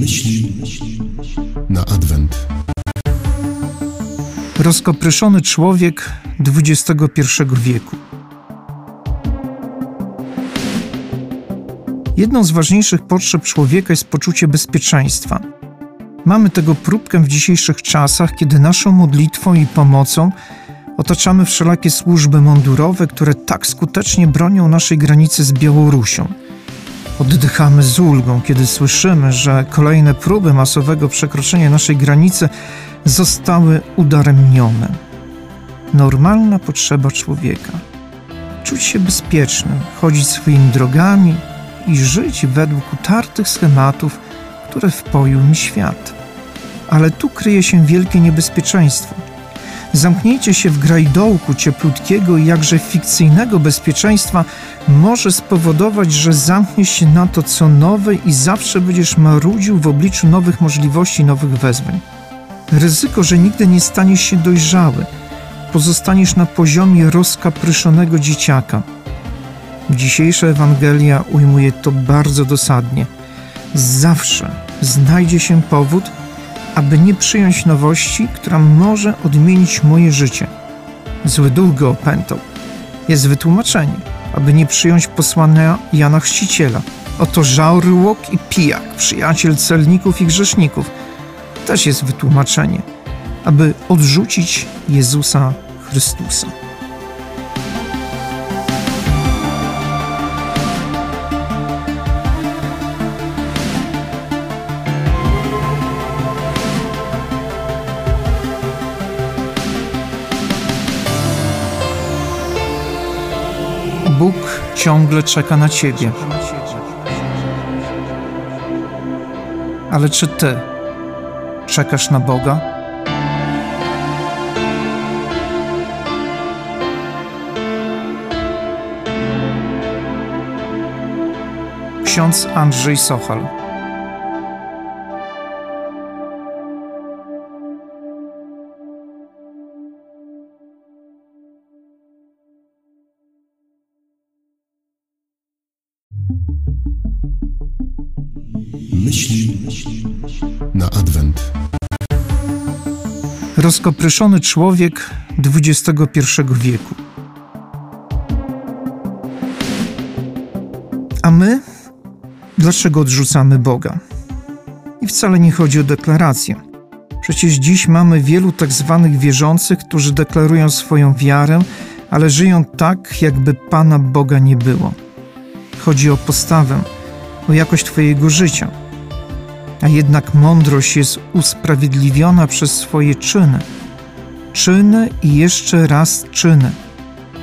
Myśli na adwent. Rozkopryszony człowiek XXI wieku. Jedną z ważniejszych potrzeb człowieka jest poczucie bezpieczeństwa. Mamy tego próbkę w dzisiejszych czasach, kiedy naszą modlitwą i pomocą otaczamy wszelakie służby mundurowe, które tak skutecznie bronią naszej granicy z Białorusią. Oddychamy z ulgą, kiedy słyszymy, że kolejne próby masowego przekroczenia naszej granicy zostały udaremnione. Normalna potrzeba człowieka. Czuć się bezpiecznym, chodzić swoimi drogami i żyć według utartych schematów, które wpoił mi świat. Ale tu kryje się wielkie niebezpieczeństwo – Zamknięcie się w grajdołku cieplutkiego i jakże fikcyjnego bezpieczeństwa może spowodować, że zamkniesz się na to, co nowe i zawsze będziesz marudził w obliczu nowych możliwości, nowych wezwań. Ryzyko, że nigdy nie staniesz się dojrzały, pozostaniesz na poziomie rozkapryszonego dzieciaka. Dzisiejsza Ewangelia ujmuje to bardzo dosadnie. Zawsze znajdzie się powód, aby nie przyjąć nowości, która może odmienić moje życie. Zły duch go opętał. Jest wytłumaczenie, aby nie przyjąć posłania Jana Chrzciciela. Oto żałryłok i pijak, przyjaciel celników i grzeszników. Też jest wytłumaczenie, aby odrzucić Jezusa Chrystusa. Bóg ciągle czeka na Ciebie. Ale czy Ty czekasz na Boga? Ksiądz Andrzej Sochal Myśli na adwent. Rozkopryszony człowiek XXI wieku. A my? Dlaczego odrzucamy Boga? I wcale nie chodzi o deklarację. Przecież dziś mamy wielu tak zwanych wierzących, którzy deklarują swoją wiarę, ale żyją tak, jakby Pana Boga nie było. Chodzi o postawę, o jakość Twojego życia a jednak mądrość jest usprawiedliwiona przez swoje czyny. Czyny i jeszcze raz czyny.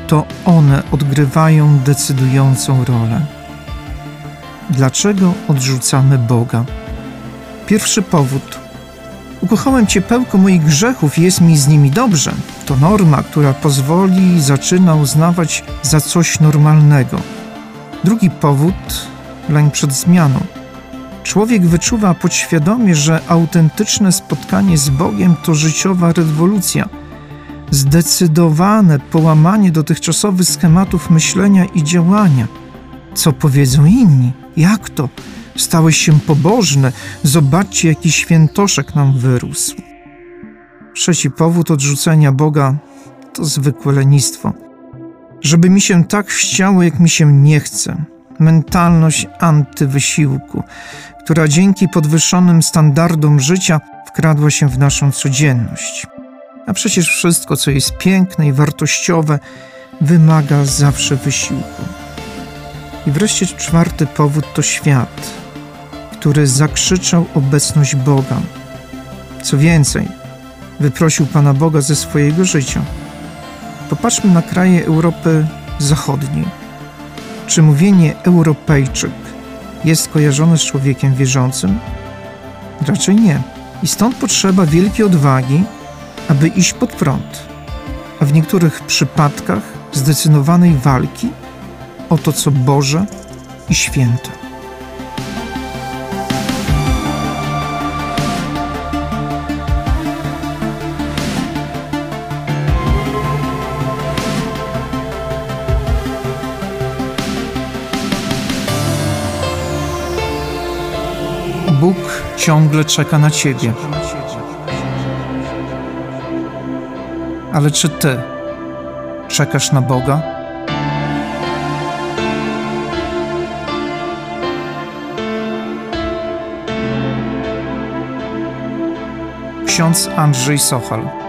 To one odgrywają decydującą rolę. Dlaczego odrzucamy Boga? Pierwszy powód. Ukochałem ciepełko moich grzechów jest mi z nimi dobrze. To norma, która pozwoli zaczyna uznawać za coś normalnego. Drugi powód lęk przed zmianą. Człowiek wyczuwa podświadomie, że autentyczne spotkanie z Bogiem to życiowa rewolucja, zdecydowane połamanie dotychczasowych schematów myślenia i działania. Co powiedzą inni? Jak to? Stałeś się pobożny, zobaczcie, jaki świętoszek nam wyrósł. Trzeci powód odrzucenia Boga to zwykłe lenistwo. Żeby mi się tak chciało, jak mi się nie chce mentalność antywysiłku, która dzięki podwyższonym standardom życia wkradła się w naszą codzienność. A przecież wszystko, co jest piękne i wartościowe, wymaga zawsze wysiłku. I wreszcie czwarty powód to świat, który zakrzyczał obecność Boga. Co więcej, wyprosił Pana Boga ze swojego życia. Popatrzmy na kraje Europy Zachodniej czy mówienie Europejczyk jest kojarzone z człowiekiem wierzącym? Raczej nie. I stąd potrzeba wielkiej odwagi, aby iść pod prąd, a w niektórych przypadkach zdecydowanej walki o to, co Boże i święte. Ciągle czeka na ciebie. Ale czy ty czekasz na Boga? Ksiądz Andrzej Sochal.